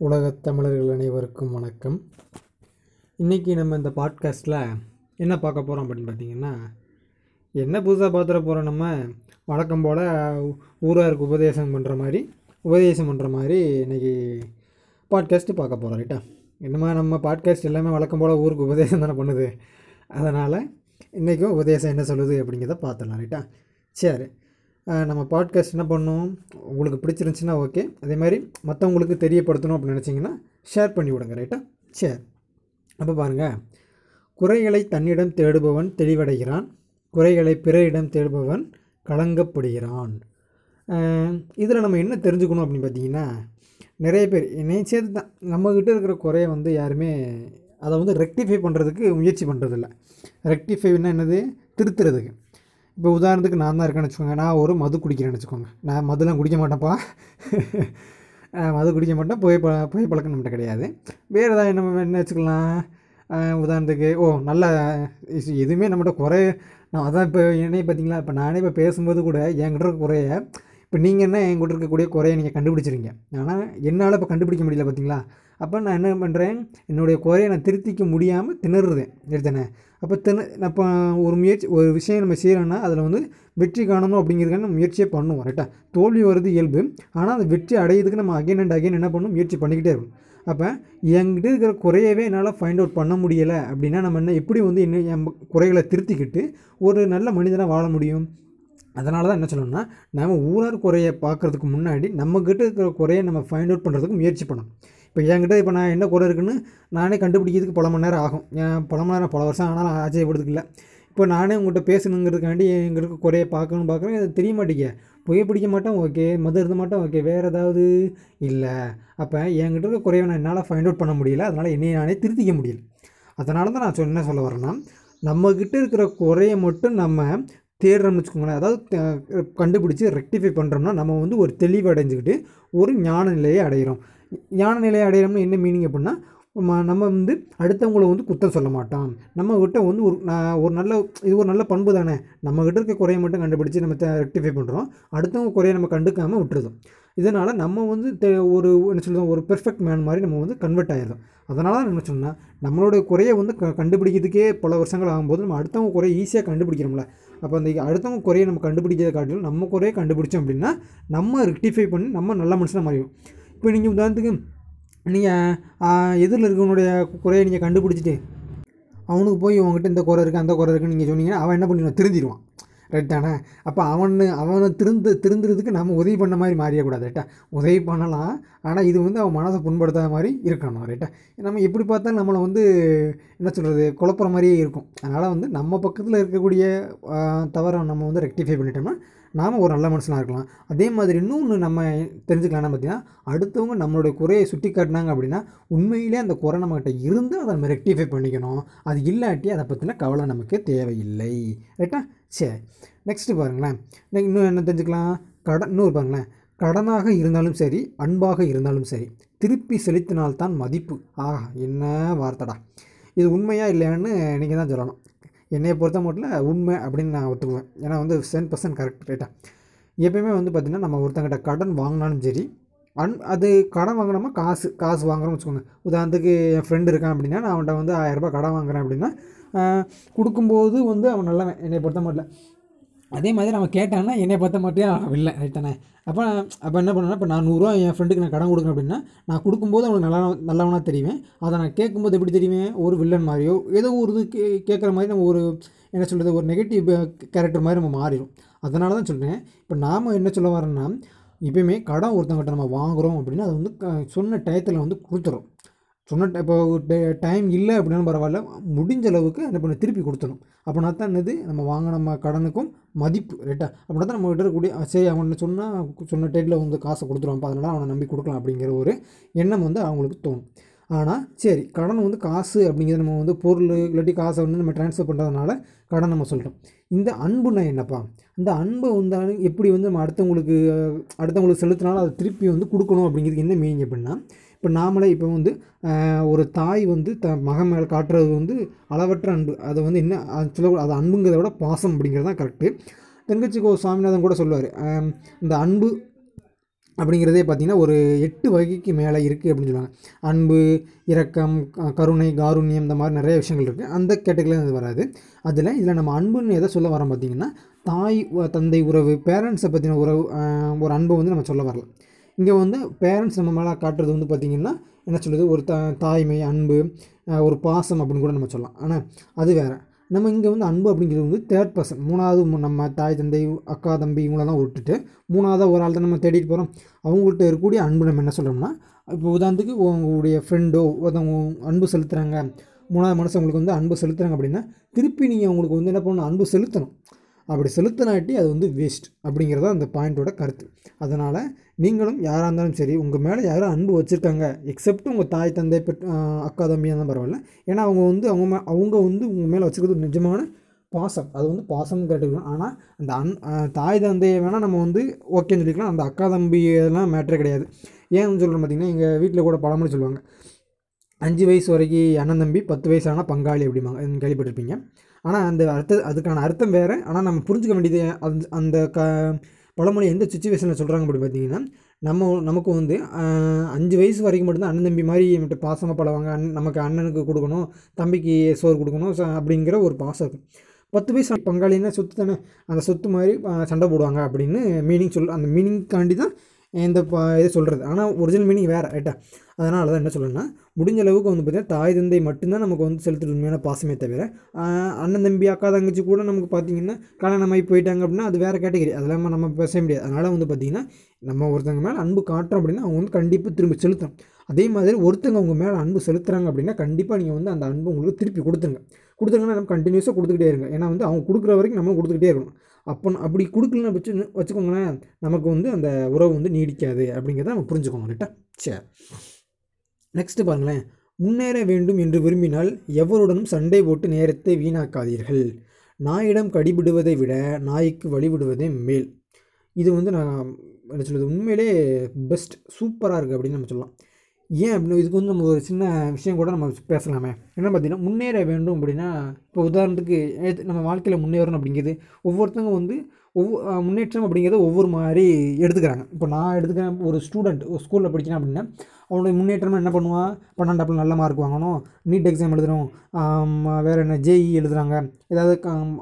உலகத் தமிழர்கள் அனைவருக்கும் வணக்கம். இன்றைக்கி நம்ம இந்த பாட்காஸ்ட்டில் என்ன பார்க்க போகிறோம் அப்படின்னு பார்த்தீங்கன்னா என்ன புதுசாக பார்த்துட போகிறோம் நம்ம? வழக்கம் போல் ஊராருக்கு உபதேசம் பண்ணுற மாதிரி உபதேசம் பண்ணுற மாதிரி இன்றைக்கி பாட்காஸ்ட்டு பார்க்க போகிறோம் ரைட்டா என்னமா நம்ம பாட்காஸ்ட் எல்லாமே வழக்கம் போல் ஊருக்கு உபதேசம் தானே பண்ணுது? அதனால் இன்றைக்கும் உபதேசம் என்ன சொல்லுது அப்படிங்கிறத பார்த்துடலாம் ரைட்டா சரி. நம்ம பாட்காஸ்ட் என்ன பண்ணணும் உங்களுக்கு பிடிச்சிருந்துச்சின்னா ஓகே அதே மாதிரி மற்றவங்களுக்கு தெரியப்படுத்தணும் அப்படின்னு நினச்சிங்கன்னா ஷேர் பண்ணி விடுங்க ரைட்டா ஷேர் அப்போ பாருங்கள் குறைகளை தன்னிடம் தேடுபவன் தெளிவடைகிறான். குறைகளை பிறரிடம் தேடுபவன் கலங்கப்படுகிறான். இதில் நம்ம என்ன தெரிஞ்சுக்கணும் அப்படின்னு பார்த்தீங்கன்னா நிறைய பேர் என்னையும் சேர்த்து தான். நம்மக்கிட்ட இருக்கிற குறையை வந்து யாருமே அதை வந்து ரெக்டிஃபை பண்ணுறதுக்கு முயற்சி பண்ணுறதில்ல ரெக்டிஃபைன்னா என்னது? திருத்துறதுக்கு. இப்போ உதாரணத்துக்கு நான் தான் இருக்கேன்னு வச்சுக்கோங்க. நான் ஒரு மது குடிக்கிறேன்னு வச்சுக்கோங்க. நான் மதுலாம் குடிக்க மாட்டேன்ப்பா. மது குடிக்க மாட்டேன். புகை ப புகை பழக்கம் நம்மகிட்ட கிடையாது. வேறு ஏதாவது நம்ம என்ன வச்சுக்கலாம்? உதாரணத்துக்கு ஓ நல்ல எதுவுமே நம்மகிட்ட குறை நான் அதான் இப்போ என்னையே பார்த்தீங்களா? இப்போ நானே இப்போ பேசும்போது கூட என்கிட்ட இருக்க குறைய இப்போ நீங்கள் என்ன என்கிட்ட இருக்கக்கூடிய குறைய நீங்கள் கண்டுபிடிச்சிருங்க. ஆனால் என்னால் இப்போ கண்டுபிடிக்க முடியல பார்த்தீங்களா? அப்போ நான் என்ன பண்ணுறேன் என்னுடைய குறையை நான் திருத்திக்க முடியாமல் திணறுறேன். எடுத்தேனே அப்போ திண அப்போ ஒரு முயற்சி ஒரு விஷயம் நம்ம செய்கிறோன்னா அதில் வந்து வெற்றி காணணும் அப்படிங்கிறதுக்கான நம்ம முயற்சியே பண்ணுவோம். ரைட்டா தோல்வி வருது இயல்பு. ஆனால் அந்த வெற்றி அடையிறதுக்கு நம்ம அகைன் அண்ட் அகைன் என்ன பண்ணணும்? முயற்சி பண்ணிக்கிட்டே இருக்கும் அப்போ என்கிட்ட இருக்கிற குறையவே என்னால் ஃபைண்ட் அவுட் பண்ண முடியலை அப்படின்னா நம்ம என்ன எப்படி வந்து என்ன என் குறைகளை திருத்திக்கிட்டு ஒரு நல்ல மனிதனாக வாழ முடியும்? அதனால தான் என்ன சொல்லணும்னா நம்ம ஊரார் குறையை பார்க்குறதுக்கு முன்னாடி நம்மக்கிட்ட இருக்கிற குறையை நம்ம ஃபைண்ட் அவுட் பண்ணுறதுக்கு முயற்சி பண்ணணும். இப்போ என்கிட்ட இப்போ நான் என்ன குறை இருக்குன்னு நானே கண்டுபிடிக்கிறதுக்கு பல மணி நேரம் ஆகும். ஏன் பல மணி நேரம் பல வருஷம் ஆனாலும் ஆச்சரியப்படுறதுக்கு இப்போ நானே உங்கள்கிட்ட பேசணுங்கிறதுக்காண்டி எங்களுக்கு குறைய பார்க்கணும் பார்க்குறேன். அது தெரிய மாட்டேங்க புகைப்பிடிக்க மாட்டேன் ஓகே மது இருந்த மாட்டேன் ஓகே வேறு ஏதாவது இல்லை. அப்போ என்கிட்ட இருக்க குறையை நான் என்னால் ஃபைண்ட் அவுட் பண்ண முடியல. அதனால் என்னையை நானே திருத்திக்க முடியல. அதனால தான் நான் சொன்ன என்ன சொல்ல வரேன்னா நம்மக்கிட்ட இருக்கிற குறையை மட்டும் நம்ம தேடுறோம்னு வச்சுக்கோங்களேன். அதாவது கண்டுபிடிச்சி ரெக்டிஃபை பண்ணுறோம்னா நம்ம வந்து ஒரு தெளிவடைஞ்சிக்கிட்டு ஒரு ஞான நிலையை அடைகிறோம் ஞான நிலையை அடையிறோம்னா என்ன மீனிங் அப்படின்னா நம்ம வந்து அடுத்தவங்கள வந்து குத்தம் சொல்ல மாட்டோம் நம்ம கிட்ட வந்து ஒரு நான் ஒரு நல்ல இது ஒரு நல்ல பண்பு தானே. நம்மக்கிட்ட இருக்க குறையை மட்டும் கண்டுபிடிச்சி நம்ம ரெக்டிஃபை பண்ணுறோம் அடுத்தவங்க குறையை நம்ம கண்டுக்காமல் விட்டுருதோம் இதனால் நம்ம வந்து தெ- ஒரு என்ன சொல்லுவோம் ஒரு பெர்ஃபெக்ட் மேன் மாதிரி நம்ம வந்து கன்வெர்ட் ஆகிடும் அதனால தான் என்ன சொன்னால் நம்மளுடைய குறையை வந்து க கண்டுபிடிக்கிறதுக்கே பல வருஷங்கள் ஆகும்போது நம்ம அடுத்தவங்க குறையை ஈஸியாக கண்டுபிடிக்கிறோம்ல. அப்போ அந்த அடுத்தவங்க குறையை நம்ம கண்டுபிடிக்கிறத காட்டிலும் நம்ம குறையை கண்டுபிடிச்சோம் அப்படின்னா நம்ம ரெக்டிஃபை பண்ணி நம்ம நல்ல மனுஷனாக மாறிடும் இப்போ நீங்கள் உதாரணத்துக்கு நீங்கள் எதிரில் இருக்கவனுடைய குறையை நீங்கள் கண்டுபிடிச்சிட்டு அவனுக்கு போய் உங்ககிட்ட இந்த குறை இருக்குது அந்த குறை இருக்குன்னு நீங்கள் சொன்னீங்கன்னா அவன் என்ன பண்ணிடுவான்? திருந்திடுவான். ரைட் தானே? அப்போ அவனு அவனை திருந்து திருந்துறதுக்கு நம்ம உதவி பண்ண மாதிரி மாறியக்கூடாது ரைட்டா உதவி பண்ணலாம் ஆனால் இது வந்து அவன் மனசை புண்படுத்தாத மாதிரி இருக்கணும் ரைட்டா நம்ம எப்படி பார்த்தாலும் நம்மளை வந்து என்ன சொல்கிறது குழப்புற மாதிரியே இருக்கும். அதனால் வந்து நம்ம பக்கத்தில் இருக்கக்கூடிய தவறை நம்ம வந்து ரெக்டிஃபை பண்ணிட்டோம்னா நாம் ஒரு நல்ல மனுஷனாக இருக்கலாம். அதே மாதிரி இன்னொன்று நம்ம தெரிஞ்சுக்கலாம்னா பார்த்தீங்கன்னா அடுத்தவங்க நம்மளுடைய குறையை சுட்டி காட்டினாங்க அப்படின்னா உண்மையிலே அந்த குறை நம்மகிட்ட இருந்து அதை நம்ம ரெக்டிஃபை பண்ணிக்கணும். அது இல்லாட்டி அதை பற்றின கவலை நமக்கு தேவையில்லை ரைட்டா சரி நெக்ஸ்ட்டு பாருங்களேன். இன்னும் என்ன தெரிஞ்சுக்கலாம்? கடன் இன்னொரு பாருங்களேன். கடனாக இருந்தாலும் சரி அன்பாக இருந்தாலும் சரி திருப்பி செலுத்தினால்தான் மதிப்பு. ஆஹா என்ன வார்த்தைடா. இது உண்மையாக இல்லையான்னு நீங்கள் தான் சொல்லணும். என்னையை பொறுத்த மட்டும் உண்மை அப்படின்னு நான் ஒத்துக்குவேன். ஏன்னா வந்து சென் பர்சன்ட் கரெக்ட் ரைட்டாக எப்பயுமே வந்து பார்த்திங்கன்னா நம்ம ஒருத்தங்கிட்ட கடன் வாங்கினாலும் சரி அன் அது கடன் வாங்கினோமா? காசு காசு வாங்குறோம்னு வச்சுக்கோங்க. உதாரணத்துக்கு என் ஃப்ரெண்டு இருக்கான் அப்படின்னா நான் அவன்கிட்ட வந்து ஆயிரரூபா கடன் வாங்குறேன் அப்படின்னா கொடுக்கும்போது வந்து அவன் நல்லவன் என்னை பொறுத்த மட்டும் அதே மாதிரி அவன் கேட்டான்னா என்னை பார்த்த மாட்டேன் அவன் இல்லை ரைட்டானே அப்போ அப்போ என்ன பண்ணுவேன்னா இப்போ நான் நூறுரூவா என் ஃப்ரெண்டுக்கு நான் கடன் கொடுக்குறேன் அப்படின்னா நான் கொடுக்கும்போது அவனுக்கு நல்லா நல்லவனாக தெரியுவேன் அதை நான் கேட்கும்போது எப்படி தெரியுவேன் ஒரு வில்லன் மாதிரியோ ஏதோ ஒரு இது கே கேட்குற மாதிரி நம்ம ஒரு என்ன சொல்கிறது ஒரு நெகட்டிவ் கேரக்டர் மாதிரி நம்ம மாறிடும் அதனால தான் சொல்கிறேன் இப்போ நாம் என்ன சொல்ல வரோன்னா எப்பயுமே கடன் ஒருத்தவங்கிட்ட நம்ம வாங்குகிறோம் அப்படின்னா அது வந்து க- சொன்ன டயத்தில் வந்து கொடுத்துரும் சொன்ன இப்போ டைம் இல்லை அப்படின்னாலும் பரவாயில்ல. முடிஞ்ச அளவுக்கு என்ன பண்ண திருப்பி கொடுத்துரும் அப்படின்னா தான் என்னது நம்ம வாங்கின நம்ம கடனுக்கும் மதிப்பு ரைட்டா அப்படின்னா தான் நம்ம கிட்ட இருக்கக்கூடிய சரி அவன் சொன்னால் சொன்ன டேட்டில் வந்து காசை கொடுத்துருவான் அதனால் அவனை நம்பி கொடுக்கலாம் அப்படிங்கிற ஒரு எண்ணம் வந்து அவங்களுக்கு தோணும். ஆனால் சரி கடன் வந்து காசு அப்படிங்கிறது நம்ம வந்து பொருள் இல்லாட்டி காசை வந்து நம்ம ட்ரான்ஸ்ஃபர் பண்ணுறதுனால கடன் நம்ம சொல்லிட்டோம் இந்த அன்புனா என்னப்பா? இந்த அன்பை வந்து எப்படி வந்து நம்ம அடுத்தவங்களுக்கு அடுத்தவங்களுக்கு செலுத்தினாலும் அதை திருப்பி வந்து கொடுக்கணும் அப்படிங்கிறதுக்கு என்ன மீனிங் அப்படின்னா இப்போ நாமளே இப்போ வந்து ஒரு தாய் வந்து த மகன் மேலே காட்டுறது வந்து அளவற்ற அன்பு. அதை வந்து என்ன அது அது அன்புங்கிறத விட பாசம் அப்படிங்கிறது தான் கரெக்டு தென்கட்சி கோ சுவாமிநாதன் கூட சொல்லுவார் இந்த அன்பு அப்படிங்கிறதே பார்த்திங்கன்னா ஒரு எட்டு வகைக்கு மேலே இருக்குது அப்படின்னு சொல்லுவாங்க. அன்பு இரக்கம் க- கருணை காருண்யம் இந்த மாதிரி நிறைய விஷயங்கள் இருக்குது அந்த கேட்டகரியில் அது வராது. அதில் இதில் நம்ம அன்புன்னு எதை சொல்ல வரோம் பார்த்திங்கன்னா தாய் தந்தை உறவு பேரண்ட்ஸை பற்றின உறவு ஒரு அன்பை வந்து நம்ம சொல்ல வரலாம். இங்கே வந்து பேரண்ட்ஸ் நம்ம மேலே காட்டுறது வந்து பார்த்திங்கன்னா என்ன சொல்கிறது ஒரு த தாய்மை அன்பு ஒரு பாசம் அப்படின்னு கூட நம்ம சொல்லலாம். ஆனால் அது வேறு. நம்ம இங்கே வந்து அன்பு அப்படிங்கிறது வந்து தேர்ட் பர்சன் மூணாவது நம்ம தாய் தந்தை அக்கா தம்பி இவங்களெல்லாம் விட்டுட்டு மூணாவதாக ஒரு ஆள் தான் நம்ம தேடிட்டு போகிறோம் அவங்கள்ட்ட இருக்கக்கூடிய அன்பு நம்ம என்ன சொல்கிறோம்னா இப்போ உதாரணத்துக்கு உங்களுடைய ஃப்ரெண்டோ ஒருத்தவங்க அன்பு செலுத்துகிறாங்க மூணாவது மனசு அவங்களுக்கு வந்து அன்பு செலுத்துகிறாங்க அப்படின்னா திருப்பி நீங்கள் அவங்களுக்கு வந்து என்ன பண்ணணும்? அன்பு செலுத்தணும். அப்படி செலுத்தினாட்டி அது வந்து வேஸ்ட் அப்படிங்கிறது அந்த பாயிண்ட்டோட கருத்து. அதனால் நீங்களும் யாராக இருந்தாலும் சரி உங்கள் மேலே யாரும் அன்பு வச்சுருக்காங்க எக்ஸப்ட் உங்கள் தாய் தந்தை பெட் அக்கா தம்பியாக இருந்தால் பரவாயில்ல. ஏன்னா அவங்க வந்து அவங்க மே அவங்க வந்து உங்கள் மேலே வச்சுருக்கிறது நிஜமான பாசம். அது வந்து பாசம்னு கேட்டுக்கலாம். ஆனால் அந்த அன் தாய் தந்தையை வேணால் நம்ம வந்து ஓகேன்னு சொல்லிக்கலாம். அந்த அக்கா தம்பி இதெல்லாம் மேட்ரே கிடையாது. ஏன்னு சொல்கிறோம் பார்த்திங்கன்னா எங்கள் வீட்டில் கூட பழமொழி சொல்லுவாங்க. அஞ்சு வயசு வரைக்கும் அண்ணன் தம்பி பத்து வயசான பங்காளி அப்படிம்பாங்க. கேள்விப்பட்டிருப்பீங்க. ஆனால் அந்த அர்த்த அதுக்கான அர்த்தம் வேறு. ஆனால் நம்ம புரிஞ்சுக்க வேண்டியது அந்த அந்த க பழமொழி எந்த சுச்சுவேஷனில் சொல்கிறாங்க அப்படி பார்த்தீங்கன்னா நம்ம நமக்கு வந்து அஞ்சு வயசு வரைக்கும் மட்டும்தான் அண்ணன் தம்பி மாதிரி மட்டும் பாசமாக பழவாங்க அண்ணன் நமக்கு அண்ணனுக்கு கொடுக்கணும் தம்பிக்கு சோறு கொடுக்கணும் அப்படிங்கிற ஒரு பாசம் இருக்கும். பத்து வயசு பங்காளின்னா சொத்து தானே? அந்த சொத்து மாதிரி சண்டை போடுவாங்க அப்படின்னு மீனிங் சொல் அந்த மீனிங்காண்டி தான் இந்த இது சொல்கிறது ஆனால் ஒரிஜினல் மீனிங் வேறு ரைட்டா அதனால் தான் என்ன சொல்லணும்னா முடிஞ்ச அளவுக்கு வந்து பார்த்தீங்கன்னா தாய் தந்தை மட்டும்தான் நமக்கு வந்து செலுத்துறது உண்மையான பாசமே தவிர அண்ணன் தம்பி அக்கா தங்கச்சி கூட நமக்கு பார்த்தீங்கன்னா கல்யாணம் ஆகி போயிட்டாங்க அப்படின்னா அது வேறு கேட்டகரி அதெல்லாம் நம்ம பேச முடியாது. அதனால் வந்து பார்த்திங்கன்னா நம்ம ஒருத்தங்க மேலே அன்பு காட்டுறோம் அப்படின்னா அவங்க வந்து கண்டிப்பாக திரும்பி செலுத்தணும். அதே மாதிரி ஒருத்தங்க உங்கள் மேலே அன்பு செலுத்துறாங்க அப்படின்னா கண்டிப்பாக நீங்கள் வந்து அந்த அன்பு உங்களுக்கு திருப்பி கொடுத்துருங்க. கொடுத்துருங்கன்னா நம்ம கண்டினியூஸாக கொடுத்துக்கிட்டே இருங்க. ஏன்னா வந்து அவங்க கொடுக்குற வரைக்கும் நம்ம கொடுத்துக்கிட்டே இருக்கணும். அப்போ அப்படி கொடுக்கலன்னு வச்சு வச்சுக்கோங்களேன் நமக்கு வந்து அந்த உறவு வந்து நீடிக்காது அப்படிங்கிறத நம்ம புரிஞ்சுக்கோங்க. கரெக்டாக சரி. நெக்ஸ்ட்டு பாருங்களேன். முன்னேற வேண்டும் என்று விரும்பினால் எவருடனும் சண்டை போட்டு நேரத்தை வீணாக்காதீர்கள். நாயிடம் கடிபிடுவதை விட நாய்க்கு வழிவிடுவதே மேல். இது வந்து நான் என்ன சொல்கிறது உண்மையிலே பெஸ்ட் சூப்பராக இருக்குது அப்படின்னு நம்ம சொல்லலாம். ஏன் அப்படின்னு இதுக்கு வந்து நம்ம ஒரு சின்ன விஷயம் கூட நம்ம பேசலாமே. என்ன பார்த்தீங்கன்னா முன்னேற வேண்டும் அப்படின்னா இப்போ உதாரணத்துக்கு நம்ம வாழ்க்கையில் முன்னேறணும் அப்படிங்கிறது ஒவ்வொருத்தவங்க வந்து ஒவ்வொரு முன்னேற்றம் அப்படிங்கிறத ஒவ்வொரு மாதிரி எடுத்துக்கிறாங்க. இப்போ நான் எடுத்துக்கிறேன் ஒரு ஸ்டூடெண்ட் ஒரு ஸ்கூலில் படிக்கிறேன் அப்படின்னா அவனுடைய முன்னேற்றமாக என்ன பண்ணுவான்? பன்னெண்டாப்பில் நல்ல மார்க் வாங்கணும் நீட் எக்ஸாம் எழுதணும் வேறு என்ன ஜேஇ எழுதுறாங்க ஏதாவது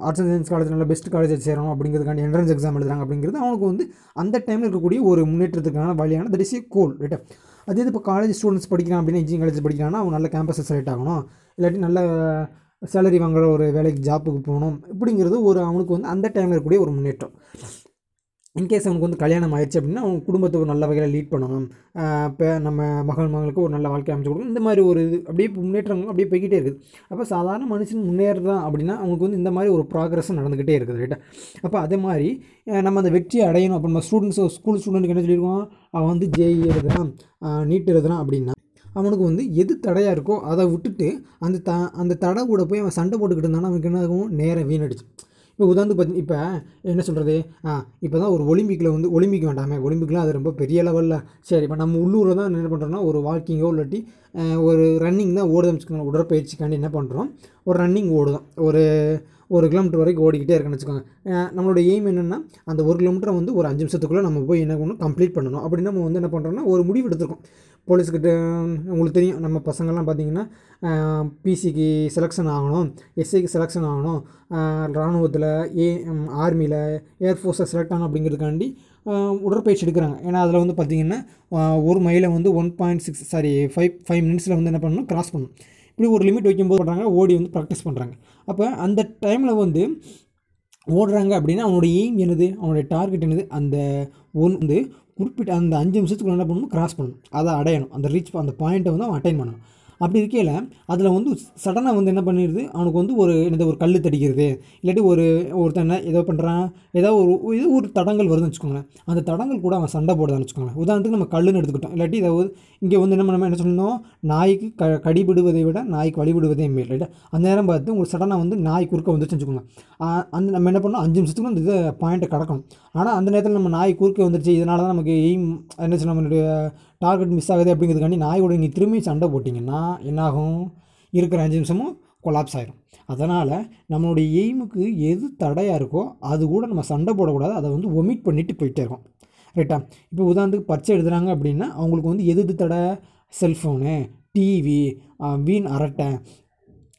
ஆர்ட்ஸ் அண்ட் சயின்ஸ் காலேஜ் நல்ல பெஸ்ட் காலேஜ் சேரணும் அப்படிங்கிறதுக்காண்டி என்ட்ரன்ஸ் எக்ஸாம் எழுதுறாங்க அப்படிங்கிறது அவனுக்கு வந்து அந்த டைமில் இருக்கக்கூடிய ஒரு முன்னேற்றத்துக்கான வழியான தட் இஸ் ஏ கோல் ரைட்டா அதே இது இப்போ காலேஜ் ஸ்டூடெண்ட்ஸ் படிக்கிறான் அப்படின்னா இன்ஜினியரிங் காலேஜ் படிக்கிறான்னா அவன் நல்ல கேம்பஸில் செலக்ட் ஆகணும். இல்லாட்டி நல்ல சேலரி வாங்குற ஒரு வேலைக்கு ஜாப்புக்கு போகணும். இப்படிங்கிறது ஒரு அவனுக்கு வந்து அந்த டைமில் இருக்கக்கூடிய ஒரு முன்னேற்றம். இன்கேஸ் அவனுக்கு வந்து கல்யாணம் ஆயிடுச்சு அப்படின்னா அவன் குடும்பத்தை ஒரு நல்ல வகையில் லீட் பண்ணணும். இப்போ நம்ம மகள் மகளுக்கு ஒரு நல்ல வாழ்க்கை அமைச்சு கொடுக்கணும். இந்த மாதிரி ஒரு இது அப்படியே முன்னேற்றம் அப்படியே போய்கிட்டே இருக்குது. அப்போ சாதாரண மனுஷன் முன்னேறுதான் அப்படின்னா அவனுக்கு வந்து இந்த மாதிரி ஒரு ப்ராக்ரஸ் நடந்துக்கிட்டே இருக்குது ரைட்டா அப்போ அதே மாதிரி நம்ம அந்த வெற்றியை அடையணும் அப்போ நம்ம ஸ்டூடெண்ட்ஸ் ஸ்கூல் ஸ்டூடெண்ட்டுக்கு என்ன சொல்லியிருக்கோம்? அவன் வந்து ஜேஇ எழுதுறான். நீட் எழுதுறான் அப்படின்னா அவனுக்கு வந்து எது தடையாக இருக்கோ அதை விட்டுட்டு அந்த த அந்த தடை கூட போய் அவன் சண்டை போட்டுக்கிட்டு இருந்தானா அவனுக்கு என்ன ஆகும்? நேரம் வீணடிச்சு. இப்போ உதாரணத்துக்கு பார்த்தி இப்போ என்ன சொல்கிறது இப்போ தான் ஒரு ஒலிம்பிக்கில் வந்து ஒலிம்பிக் வேண்டாமே ஒலிம்பிக்லாம் அது ரொம்ப பெரிய லெவலில். சரி இப்போ நம்ம உள்ளூரில் தான் என்ன பண்ணுறோம்னா ஒரு வாக்கிங்கோ இல்லாட்டி ஒரு ரன்னிங் தான் ஓடுதுன்னு வச்சுக்கோங்க உடற்பயிற்சிக்காண்டி என்ன பண்ணுறோம் ஒரு ரன்னிங் ஓடுதோம் ஒரு ஒரு கிலோமீட்டர் வரைக்கும் ஓடிக்கிட்டே இருக்குன்னு வச்சுக்கோங்க. நம்மளோட எய்ம் என்னென்னா அந்த ஒரு கிலோமீட்டரை வந்து ஒரு அஞ்சு நிமிஷத்துக்குள்ளே நம்ம போய் என்ன பண்ணணும் கம்ப்ளீட் பண்ணணும். அப்படின்னு நம்ம வந்து என்ன பண்ணுறோம்னா ஒரு முடிவு எடுத்துருக்கோம். போலீஸ்கிட்ட உங்களுக்கு தெரியும் நம்ம பசங்கள்லாம் பார்த்தீங்கன்னா பிசிக்கு செலெக்ஷன் ஆகணும் எஸ்சிக்கு செலெக்ஷன் ஆகணும் இராணுவத்தில் ஏ ஆர்மியில் ஏர்ஃபோர்ஸில் செலக்ட் ஆகணும் அப்படிங்கிறதுக்காண்டி உடற்பயிற்சி எடுக்கிறாங்க. ஏன்னா அதில் வந்து பார்த்திங்கன்னா ஒரு மைலை வந்து one point six sorry five five மினிட்ஸில் வந்து என்ன பண்ணணும்? கிராஸ் பண்ணணும். இப்படி ஒரு லிமிட் வைக்கும்போது பண்ணுறாங்க ஓடி வந்து ப்ராக்டிஸ் பண்ணுறாங்க அப்போ அந்த டைமில் வந்து ஓடுறாங்க அப்படின்னா அவனோட எய்ம் என்னது? அவனுடைய டார்கெட் என்னது? அந்த ஒன் வந்து குறிப்பிட்ட அந்த அஞ்சு நிமிஷத்துக்குள்ள என்ன பண்ணணும்? கிராஸ் பண்ணணும். அதை அடையணும். அந்த ரீச் அந்த பாயிண்ட்டை வந்து அவன் அட்டைன் பண்ணணும். அப்படி இருக்கையில் அதில் வந்து சடனாக வந்து என்ன பண்ணிடுது? அவனுக்கு வந்து ஒரு என்னது ஒரு கல் தடிக்கிறது. இல்லாட்டி ஒரு ஒருத்தன் ஏதோ பண்ணுறான் ஏதோ ஒரு இது ஒரு தடங்கள் வருதுன்னு வச்சுக்கோங்களேன். அந்த தடங்கள் கூட அவன் சண்டை போடுதான்னு வச்சுக்கோங்களேன். உதாரணத்துக்கு நம்ம கல்லுன்னு எடுத்துக்கிட்டோம். இல்லாட்டி ஏதாவது இங்கே வந்து நம்ம நம்ம என்ன சொல்லணும்? நாய்க்கு க கடிபிடுவதை விட நாய்க்கு வழிபடுவதே மேல் ரைட்டா அந்த நேரம் பார்த்து உங்களுக்கு சடனாக வந்து நாய் குறுக்க வந்துருச்சுன்னு வச்சுக்கோங்க அந்த நம்ம என்ன பண்ணணும்? அஞ்சு நிமிஷத்துக்கு அந்த இதை பாயிண்ட்டை கடக்கணும். ஆனால் அந்த நேரத்தில் நம்ம நாய் குறுக்க வந்துருச்சு இதனால தான் நமக்கு எய்ம் என்ன சொல்ல நம்மளுடைய டார்கெட் மிஸ் ஆகுது அப்படிங்கிறதுக்காண்டி நாயோட நீங்கள் திரும்பி சண்டை போட்டிங்கன்னா என்னாகும்? இருக்கிற அஞ்சு நிமிஷமும் கொலாப்ஸ் ஆயிரும். அதனால் நம்மளுடைய எய்முக்கு எது தடையாக இருக்கோ அது கூட நம்ம சண்டை போடக்கூடாது. அதை வந்து ஒமிட் பண்ணிட்டு போயிட்டே இருக்கோம். ரைட்டா இப்போ உதாரணத்துக்கு பச்சை எழுதுறாங்க அப்படின்னா அவங்களுக்கு வந்து எது எது தடை? செல்ஃபோனு டிவி வீண் அரட்டை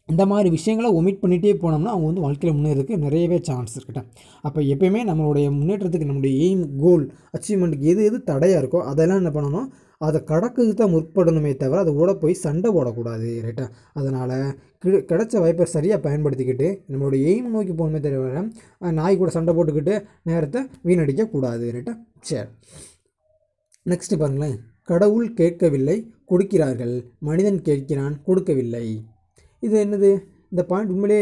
இந்த மாதிரி விஷயங்களை ஒமிட் பண்ணிகிட்டே போனோம்னா அவங்க வந்து வாழ்க்கையில் முன்னேறதுக்கு நிறையவே சான்ஸ் இருக்குட்ட. அப்போ எப்பயுமே நம்மளுடைய முன்னேற்றத்துக்கு நம்மளுடைய எய்ம் கோல் அச்சீவ்மெண்ட்டுக்கு எது எது தடையாக இருக்கோ அதெல்லாம் என்ன பண்ணணும்? அதை கடக்குது தான் முற்படணுமே தவிர அதை கூட போய் சண்டை போடக்கூடாது ரைட்டா அதனால் கி கிடைச்ச வாய்ப்பை சரியாக பயன்படுத்திக்கிட்டு நம்மளுடைய எய்ம் நோக்கி போகணுமே தவிர நாய் கூட சண்டை போட்டுக்கிட்டு நேரத்தை வீணடிக்கக்கூடாது ரைட்டா சரி. நெக்ஸ்ட்டு பாருங்களேன். கடவுள் கேட்கவில்லை கொடுக்கிறார்கள். மனிதன் கேட்கிறான் கொடுக்கவில்லை. இது என்னது? இந்த பாயிண்ட் உண்மையிலே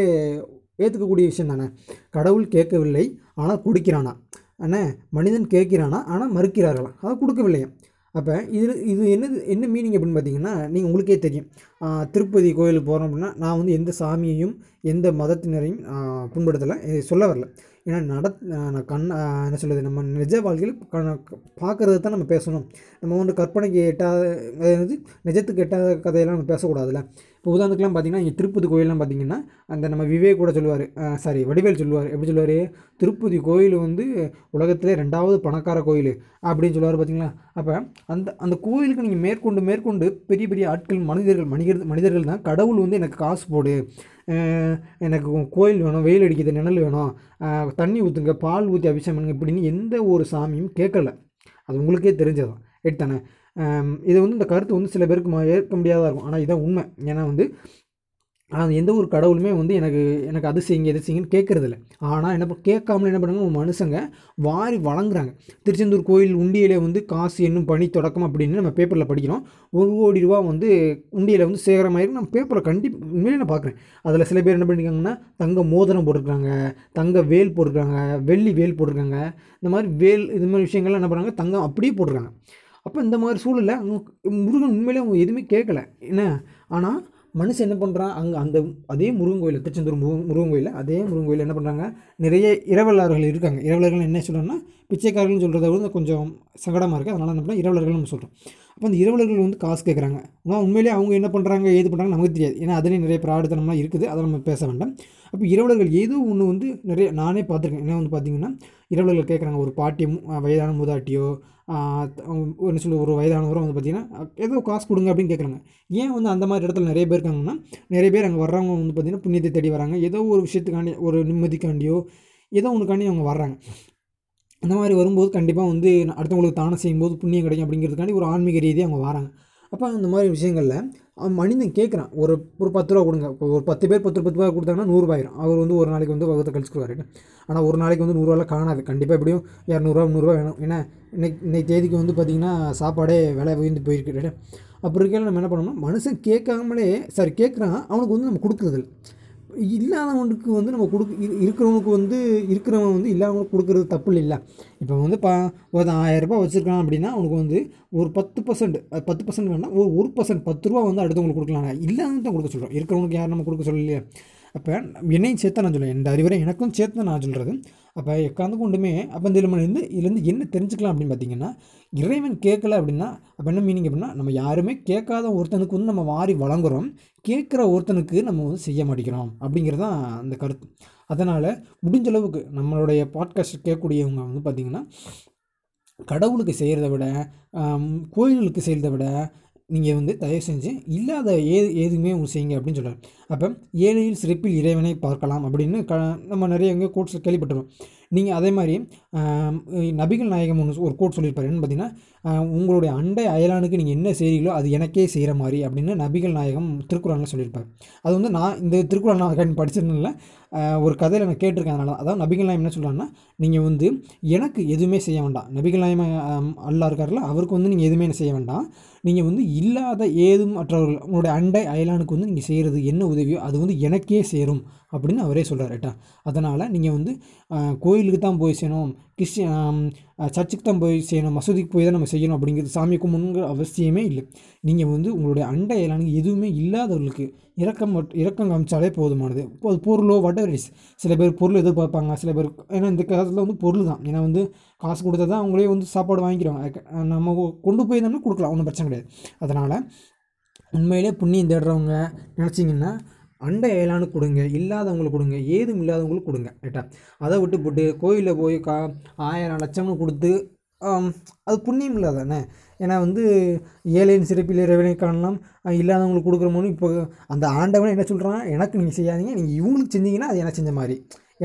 ஏற்றுக்கக்கூடிய விஷயம் தானே. கடவுள் கேட்கவில்லை ஆனால் கொடுக்கிறானா? அண்ணே மனிதன் கேட்கிறானா? ஆனால் மறுக்கிறார்களாம் அதை கொடுக்கவில்லையா. அப்போ இது இது என்னது என்ன மீனிங் அப்படின்னு பார்த்தீங்கன்னா நீங்கள் உங்களுக்கே தெரியும். திருப்பதி கோயிலுக்கு போகிறோம் அப்படின்னா நான் வந்து எந்த சாமியையும் எந்த மதத்தினரையும் புண்படுத்தலை. இதை சொல்ல வரல. ஏன்னா நட நான் கண் என்ன சொல்கிறது நம்ம நிஜ வாழ்க்கையில் பார்க்குறது தான் நம்ம பேசணும். நம்ம வந்து கற்பனைக்கு எட்டாத அதாவது நிஜத்துக்கு எட்டாத கதையெல்லாம் நம்ம பேசக்கூடாதுல்ல. இப்போ உதாரணத்துக்குலாம் பார்த்தீங்கன்னா இங்கே திருப்பதி கோயிலெலாம் பார்த்தீங்கன்னா அந்த நம்ம விவேக் கூட சொல்லுவார். சாரி வடிவேல் சொல்லுவார். எப்படி சொல்லுவார்? திருப்பதி கோயில் வந்து உலகத்திலே ரெண்டாவது பணக்கார கோயில் அப்படின்னு சொல்லுவார் பார்த்தீங்களா? அப்போ அந்த அந்த கோயிலுக்கு நீங்கள் மேற்கொண்டு மேற்கொண்டு பெரிய பெரிய ஆட்கள் மனிதர்கள் மனிதர் மனிதர்கள் தான் கடவுள் வந்து எனக்கு காசு போடு. எனக்கு கோயில் வேணும் வெயில் அடிக்கிறது நிழல் வேணும். தண்ணி ஊற்றுங்க பால் ஊற்றி அபிஷேகம் பண்ணுங்க இப்படின்னு எந்த ஒரு சாமியும் கேட்கல. அது உங்களுக்கே தெரிஞ்சதான் எடுத்தானே இது வந்து இந்த கருத்து வந்து சில பேருக்கு ஏற்க முடியாததாக இருக்கும். ஆனால் இதான் உண்மை. ஏன்னா வந்து அது எந்த ஒரு கடவுளுமே வந்து எனக்கு எனக்கு அது செய்யுங்க எது செய்யுங்கன்னு கேட்குறதில்ல. ஆனால் என்ன பண்ண கேட்காமல என்ன பண்ணுறாங்க மனுஷங்க வாரி வழங்குறாங்க. திருச்செந்தூர் கோயில் உண்டியலே வந்து காசு என்னும் பணி தொடக்கம் அப்படின்னு நம்ம பேப்பரில் படிக்கிறோம். ஒரு கோடி ரூபா வந்து உண்டியலை வந்து சேகரமாயிருக்கு நம்ம பேப்பரில் கண்டிப்பாக உண்மையிலே நான் பார்க்குறேன். அதில் சில பேர் என்ன பண்ணியிருக்காங்கன்னா தங்க மோதிரம் போட்டிருக்காங்க தங்க வேல் போட்டிருக்காங்க வெள்ளி வேல் போட்டிருக்காங்க. இந்த மாதிரி வேல் இது மாதிரி விஷயங்கள்லாம் என்ன பண்ணுறாங்க தங்கம் அப்படியே போட்டிருக்காங்க. அப்போ இந்த மாதிரி சூழலில் முருகன் உண்மையிலே அவங்க எதுவுமே கேட்கல. என்ன? ஆனால் மனுஷன் என்ன பண்ணுறான் அங்கே அந்த அதே முருகன் கோயில் திருச்செந்தூர் முருகன் முருகன் கோயிலில் அதே முருகன் கோயில் என்ன பண்ணுறாங்க நிறைய இரவலர்கள் இருக்காங்க. இரவலர்கள் என்ன சொல்கிறோன்னா பிச்சைக்காரர்கள்னு சொல்கிறத விட கொஞ்சம் சங்கடமாக இருக்குது அதனால் என்ன பண்ணால் இரவலர்கள் நம்ம சொல்கிறோம் அப்போ அந்த இரவலர்கள் வந்து காசு கேட்குறாங்க ஆனால் உண்மையிலேயே அவங்க என்ன பண்ணுறாங்க ஏது பண்ணுறாங்க நமக்கு தெரியாது. ஏன்னா அதுலேயும் நிறைய பிராடுத்தனம்லாம் இருக்குது. அதை நம்ம பேச வேண்டாம். அப்போ இரவலர்கள் ஏதோ ஒன்று வந்து நிறைய நானே பார்த்துருக்கேன். என்ன வந்து பார்த்தீங்கன்னா இரவலர்கள் கேட்குறாங்க. ஒரு பாட்டியும் வயதான மூதாட்டியோ என்ன சொல்ல ஒரு வயதானவரும் வந்து பார்த்திங்கன்னா ஏதோ காசு கொடுங்க அப்படின்னு கேட்குறாங்க. ஏன் வந்து அந்த மாதிரி இடத்துல நிறைய பேர் இருக்காங்கன்னா நிறைய பேர் அங்கே வர்றவங்க வந்து பார்த்திங்கன்னா புண்ணியத்தை தேடி வராங்க. ஏதோ ஒரு விஷயத்துக்காண்டி ஒரு நிம்மதிக்காண்டியோ ஏதோ ஒன்றுக்காண்டி அவங்க வர்றாங்க. அந்த மாதிரி வரும்போது கண்டிப்பாக வந்து அடுத்தவங்களுக்கு தானம் செய்யும்போது புண்ணியம் கிடைக்கும் அப்படிங்கிறதுக்காண்டி ஒரு ஆன்மீக ரீதியாக அவங்க வராங்க. அப்போ அந்த மாதிரி விஷயங்களில் அவன் மனிதன் கேட்குறான் ஒரு ஒரு பத்து ரூபா கொடுங்க. ஒரு பத்து பேர் பத்து பத்து ரூபா கொடுத்தாங்கன்னா நூறுபாயிரும். அவர் வந்து ஒரு நாளைக்கு வந்து வகுத்தை கழிச்சுக்குவாரு. ஆனால் ஒரு நாளைக்கு வந்து நூறுரூவாலாம் காணாது. கண்டிப்பாக எப்படியும் இரநூறுவா முந்நூறுரூவா வேணும். ஏன்னா இன்னைக்கு இன்னைக்கு தேதிக்கு வந்து பார்த்திங்கன்னா சாப்பாடே விலை உயர்ந்து போயிருக்கு அப்படி இருக்கையில் நம்ம என்ன பண்ணோம்னா மனுஷன் கேட்காமலே சரி கேட்குறான் அவனுக்கு வந்து நம்ம கொடுக்குறதில்ல. இல்லாதவனுக்கு வந்து நம்ம கொடுக்க இரு- இருக்கிறவனுக்கு வந்து இருக்கிறவன் வந்து இல்லாதவனுக்கு கொடுக்குறது தப்பு இல்லை. இப்போ வந்து பா ஒரு ஆயிரரூபா வச்சுருக்கான் அப்படின்னா அவனுக்கு வந்து ஒரு பத்து பர்சன்ட் பத்து பர்சன்ட் வேணால் ஒரு ஒரு பர்சன்ட் பத்து ரூபா வந்து அடுத்தவங்களுக்கு கொடுக்கலாங்க. இல்லாதவங்க தான் கொடுக்க சொல்கிறோம் இருக்கிறவனுக்கு யாரும் நம்ம கொடுக்க சொல்லலையே. அப்போ என்னையும் சேர்த்து நான் சொல்லுவேன் இந்த அறிவுரை எனக்கும் சேர்த்து நான் சொல்கிறது அப்போ எக்காந்து கொண்டுமே அப்போ இந்த இருந்து இதுலேருந்து என்ன தெரிஞ்சுக்கலாம் அப்படின்னு பார்த்தீங்கன்னா இறைவன் கேட்கல அப்படின்னா அப்போ என்ன மீனிங் அப்படின்னா நம்ம யாருமே கேட்காத ஒருத்தனுக்கு வந்து நம்ம வாரி வழங்குறோம். கேட்குற ஒருத்தனுக்கு நம்ம வந்து செய்ய மாட்டேங்கிறோம் அப்படிங்கிறது தான் அந்த கருத்து. அதனால் முடிஞ்ச அளவுக்கு நம்மளுடைய பாட்காஸ்ட் கேட்கக்கூடியவங்க வந்து பார்த்திங்கன்னா கடவுளுக்கு செய்கிறத விட கோயில்களுக்கு செய்கிறத விட நீங்கள் வந்து தயவு செஞ்சு இல்லாத ஏ எதுவுமே ஒன்று செய்யுங்க அப்படின்னு சொல்கிறார் அப்போ ஏழையில் சிறப்பில் இறைவனை பார்க்கலாம் அப்படின்னு க நம்ம நிறைய எங்கே கோட்ஸ் கேள்விப்பட்டிருக்கோம். நீங்கள் அதே மாதிரி நபிகள் நாயகம் ஒன்று ஒரு கோட் சொல்லியிருப்பார். என்னன்னு பார்த்தீங்கன்னா உங்களுடைய அண்டை அயலானுக்கு நீங்கள் என்ன செய்கிறீங்களோ அது எனக்கே செய்கிற மாதிரி அப்படின்னு நபிகள் நாயகம் திருக்குறளில் சொல்லியிருப்பார். அது வந்து நான் இந்த திருக்குறள் நான் படிச்சிருந்தேன் ஒரு கதையில் நான் கேட்டிருக்கேன் அதனால. அதாவது நபிகள் நாயம் என்ன சொல்கிறாங்கன்னா நீங்கள் வந்து எனக்கு எதுவுமே செய்ய வேண்டாம். நபிகள் நாயம் அல்லா அல்லாஹ் இருக்கார்ல அவருக்கு வந்து நீங்கள் எதுவுமே செய்ய வேண்டாம். நீங்கள் வந்து இல்லாத ஏதும் மற்றவர்கள் உங்களுடைய அண்டை அயலானுக்கு வந்து நீங்கள் செய்கிறது என்ன உதவியோ அது வந்து எனக்கே சேரும். அப்படின்னு அவரே சொல்கிறார் ரைட்டா அதனால் நீங்கள் வந்து கோயிலுக்கு தான் போய் செய்யணும் கிறிஸ்டின் சர்ச்சுக்கு தான் போய் செய்யணும் மசூதிக்கு போய் தான் நம்ம செய்யணும் அப்படிங்கிறது சாமி கும்பிடணுங்கிற அவசியமே இல்லை. நீங்கள் வந்து உங்களுடைய அண்டை அயலானுக்கு எதுவுமே இல்லாதவர்களுக்கு இறக்கம் மட்- காமிச்சாலே போதுமானது. இப்போ அது பொருளோ வடவரிஸ் சில பேர் பொருள் எதிர்பார்ப்பாங்க சில பேர் ஏன்னா இந்த காலத்தில் வந்து பொருள் தான். ஏன்னா வந்து காசு கொடுத்தா தான் அவங்களே வந்து சாப்பாடு வாங்கிக்கிறாங்க. நம்ம கொண்டு போய் தானே கொடுக்கலாம் ஒன்றும் பிரச்சனை கிடையாது. அதனால் உண்மையிலே புண்ணியம் தேடுறவங்க நினச்சிங்கன்னா அண்டை அயலானுக்கு கொடுங்க இல்லாதவங்களுக்கு கொடுங்க ஏதும் இல்லாதவங்களுக்கு கொடுங்க ரைட்டா அதை விட்டு போட்டு கோயிலில் போய் கா ஆயிரம் லட்சம்னு கொடுத்து அது புண்ணியம் இல்லை தானே ஏன்னா வந்து ஏழையின் சிறப்பில் இறைவனை காணலாம் இல்லாதவங்களுக்கு கொடுக்குற இப்போ அந்த ஆண்டவனை என்ன சொல்கிறான் எனக்கு நீங்கள் செய்யாதீங்க நீங்கள் இவங்களுக்கு செஞ்சீங்கன்னா அது எனக்கு செஞ்ச மாதிரி.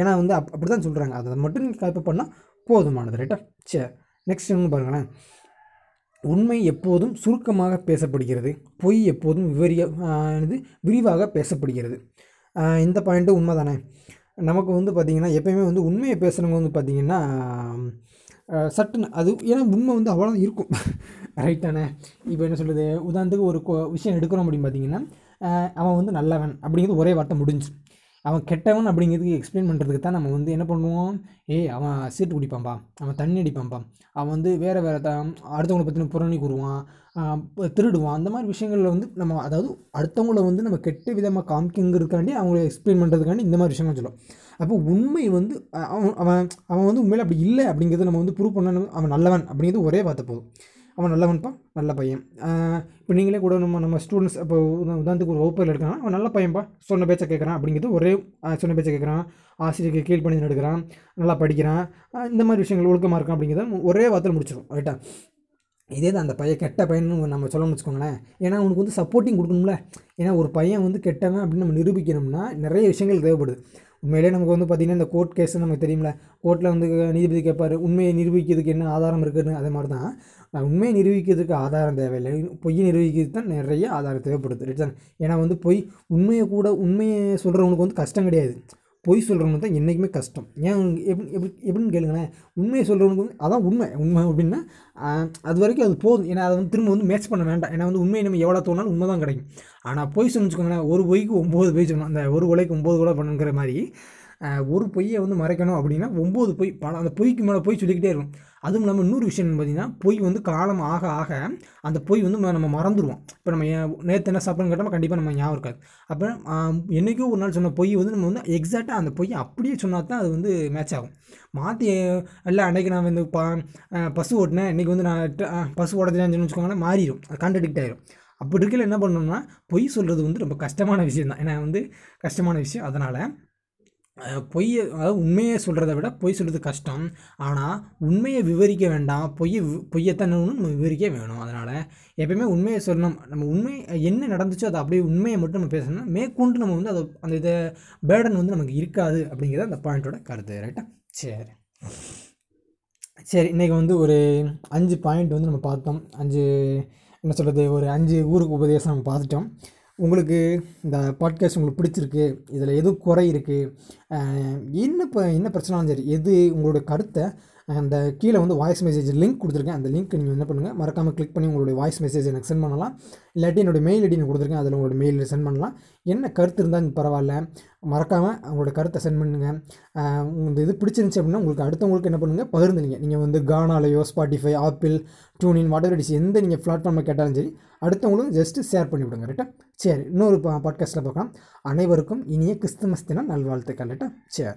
ஏன்னா வந்து அப் அப்படி தான் சொல்கிறாங்க அதை மட்டும் நீங்கள் கலப்பு பண்ணால் போதுமானது ரைட்டா சரி நெக்ஸ்ட் ஒன்று பாருங்களேன். உண்மை எப்போதும் சுருக்கமாக பேசப்படுகிறது பொய் எப்போதும் விவரிய இது விரிவாக பேசப்படுகிறது. இந்த பாயிண்ட்டு உண்மை தானே நமக்கு வந்து பார்த்திங்கன்னா எப்போயுமே வந்து உண்மையை பேசுகிறவங்க வந்து பார்த்திங்கன்னா சட்டுன்னு அது ஏன்னா உண்மை வந்து அவ்வளோ இருக்கும். ரைட்டானே இப்போ என்ன சொல்கிறது உதாரணத்துக்கு ஒரு விஷயம் எடுக்கிறோம் அப்படின்னு பார்த்தீங்கன்னா அவன் வந்து நல்லவன் அப்படிங்கிறது ஒரே வார்த்தை முடிஞ்சு அவன் கெட்டவன் அப்படிங்கிறதுக்கு எக்ஸ்பிளைன் பண்ணுறதுக்கு தான் நம்ம வந்து என்ன பண்ணுவோம்? ஏய் அவன் சீட்டு குடிப்பான்பா அவன் தண்ணி அடிப்பான்பா அவன் வந்து வேறு வேறு த அடுத்தவங்களை பற்றின புறணி கூறுவான். திருடுவான். அந்த மாதிரி விஷயங்களில் வந்து நம்ம அதாவது அடுத்தவங்கள வந்து நம்ம கெட்ட விதமாக காமிக்குங்கிறதுக்காண்டி அவங்கள எக்ஸ்பிளைன் பண்ணுறதுக்காண்டி இந்த மாதிரி விஷயங்கள் சொல்லும். அப்போ உண்மை வந்து அவன் அவன் அவன் வந்து உண்மையில் அப்படி இல்லை அப்படிங்கிறத நம்ம வந்து ப்ரூவ் பண்ணணும். அவன் நல்லவன் அப்படிங்கிறது ஒரே பார்த்த போதும். அவன் நல்லவன்ப்பா நல்ல பையன். இப்போ நீங்களே கூட நம்ம நம்ம ஸ்டூடெண்ட்ஸ் இப்போ உதாரணத்துக்கு ஒரு வகுப்பில் இருக்கான். அவன் நல்ல பையன்பா சொன்ன பேச்சை கேட்குறான் அப்படிங்கிறது ஒரே சொன்ன பேச்சை கேட்குறான் ஆசிரியருக்கு கீழ் பண்ணி எடுக்கிறான் நல்லா படிக்கிறான். இந்த மாதிரி விஷயங்கள் ஒழுக்கமாக இருக்கான் அப்படிங்கிறத ஒரே வார்த்தையில் முடிச்சிடும் ரைட்டா இதே தான் அந்த பையன் கெட்ட பையன்னு நம்ம சொல்லணும்னு வச்சுக்கோங்களேன். ஏன்னா அவனுக்கு வந்து சப்போர்ட்டிங் கொடுக்கணும்ல. ஏன்னா ஒரு பையன் வந்து கெட்டவன் அப்படின்னு நம்ம நிரூபிக்கணும்னா நிறைய விஷயங்கள் தேவைப்படுது. உண்மையிலே நமக்கு வந்து பார்த்திங்கன்னா இந்த கோர்ட் கேஸ் நமக்கு தெரியும்ல. கோர்ட்டில் வந்து நீதிபதி கேட்பார் உண்மையை நிரூபிக்கிறதுக்கு என்ன ஆதாரம் இருக்குதுன்னு அதே மாதிரி தான். உண்மையை நிரூபிக்கிறதுக்கு ஆதாரம் தேவையில்லை. பொய்யை நிரூபிக்கிறதுக்கு தான் நிறைய ஆதாரம் தேவைப்படுது. ரைட் ஏன்னா வந்து பொய் உண்மையை கூட உண்மையை சொல்கிறவனுக்கு வந்து கஷ்டம் கிடையாது. பொய் சொல்கிறவங்க தான் என்றைக்குமே கஷ்டம். ஏன் எப்படி எப்படி எப்படின்னு கேளுங்களேன். உண்மையை சொல்கிறவனுக்கு வந்து அதான் உண்மை. உண்மை அப்படின்னா அது வரைக்கும் அது போதும். ஏன்னா அதை வந்து திரும்ப வந்து மேட்ச் பண்ண வேண்டாம். ஏன்னா வந்து உண்மையை நம்ம எவ்வளோ தோணாலும் உண்மை தான் கிடைக்கும். ஆனால் பொய் சொன்னு வச்சுக்கோங்களேன் ஒரு பொய்க்கு ஒம்பது பொய் சொன்னோம் அந்த ஒரு கொலைக்கு ஒம்பது கூட பண்ணுங்கிற மாதிரி ஒரு பொய்யை வந்து மறைக்கணும் அப்படின்னா ஒம்பது பொய் பல அந்த பொய்க்கு மேலே பொய் சொல்லிக்கிட்டே இருக்கும். அதுவும் இல்லாமல் இன்னொரு விஷயம் பார்த்தீங்கன்னா பொய் வந்து காலம் ஆக ஆக அந்த பொய் வந்து நம்ம மறந்துடுவோம் இப்போ நம்ம நேற்று என்ன சாப்பிட்றோம்னு கேட்டால் கண்டிப்பாக நம்ம ஞாபகம் இருக்காது. அப்போ என்றைக்கோ ஒரு நாள் சொன்ன பொய் வந்து நம்ம வந்து எக்ஸாக்டாக அந்த பொய் அப்படியே சொன்னால் தான் அது வந்து மேட்ச் ஆகும். மாற்றி இல்லை அன்றைக்கி நான் வந்து ப பசு ஓட்டினேன். இன்றைக்கி வந்து நான் பசு ஓடதுன்னு வச்சுக்கோங்களேன் மாறிடும் அது கான்ட்ரடிக்ட் ஆகிடும் அப்படி இருக்கையில் என்ன பண்ணணும்னா பொய் சொல்கிறது வந்து ரொம்ப கஷ்டமான விஷயம் தான் ஏன்னா வந்து கஷ்டமான விஷயம். அதனால் பொய்யை அதாவது உண்மையை சொல்கிறத விட பொய் சொல்கிறது கஷ்டம். ஆனால் உண்மையை விவரிக்க வேண்டாம். பொய்யை பொய்யத்தான் நம்ம விவரிக்க வேணும். அதனால் எப்பயுமே உண்மையை சொல்லணும். நம்ம உண்மை என்ன நடந்துச்சோ அதை அப்படியே உண்மையை மட்டும் நம்ம பேசணும் மேற்கொண்டு நம்ம வந்து அதை அந்த இதை பேர்டன் வந்து நமக்கு இருக்காது அப்படிங்கிறது அந்த பாயிண்ட்டோட கருத்து. ரைட்டா சரி. சரி இன்றைக்கி வந்து ஒரு அஞ்சு பாயிண்ட் வந்து நம்ம பார்த்தோம். அஞ்சு என்ன சொல்கிறது ஒரு அஞ்சு ஊருக்கு உபதேசம் நம்ம பார்த்துட்டோம். உங்களுக்கு இந்த பாட்காஸ்ட் உங்களுக்கு பிடிச்சிருக்கு இதில் எதுவும் குறை இருக்குது என்ன இப்போ என்ன பிரச்சனாலும் சரி எது உங்களோட கருத்தை அந்த கீழே வந்து வாய்ஸ் மெசேஜ் லிங்க் கொடுத்துருக்கேன். அந்த லிங்க் நீங்கள் என்ன பண்ணுங்கள் மறக்காமல் கிளிக் பண்ணி உங்களுடைய வாய்ஸ் மெசேஜ் எனக்கு சென்ட் பண்ணலாம். இல்லாட்டி என்னுடைய மெயில் ஐடி நீங்கள் கொடுத்துருக்கேன் அதில் உங்களுடைய மெயில் சென்ட் பண்ணலாம். என்ன கருத்து இருந்தால் பரவாயில்ல மறக்காமல் உங்களோட கருத்தை சென்ட் பண்ணுங்கள் இந்த இது பிடிச்சிருந்துச்சி அப்படின்னா உங்களுக்கு அடுத்தவங்களுக்கு என்ன பண்ணுங்கள் பகிர்ந்துங்க. நீங்கள் வந்து கானாலேயோ ஸ்பாட்டிஃபை ஆப்பிள் டியூனின் வாட்டர் இடிஸ் எந்த நீங்கள் பிளாட்ஃபார்மில் கேட்டாலும் சரி அடுத்தவங்களும் ஜஸ்ட்டு ஷேர் பண்ணி விடுங்க ரைட்டா சரி இன்னொரு பாட்காஸ்ட்டில் பார்க்கலாம். அனைவருக்கும் இனிய கிறிஸ்துமஸ் தினம் நல்வாழ்த்துக்கள் ரைட்டா சரி.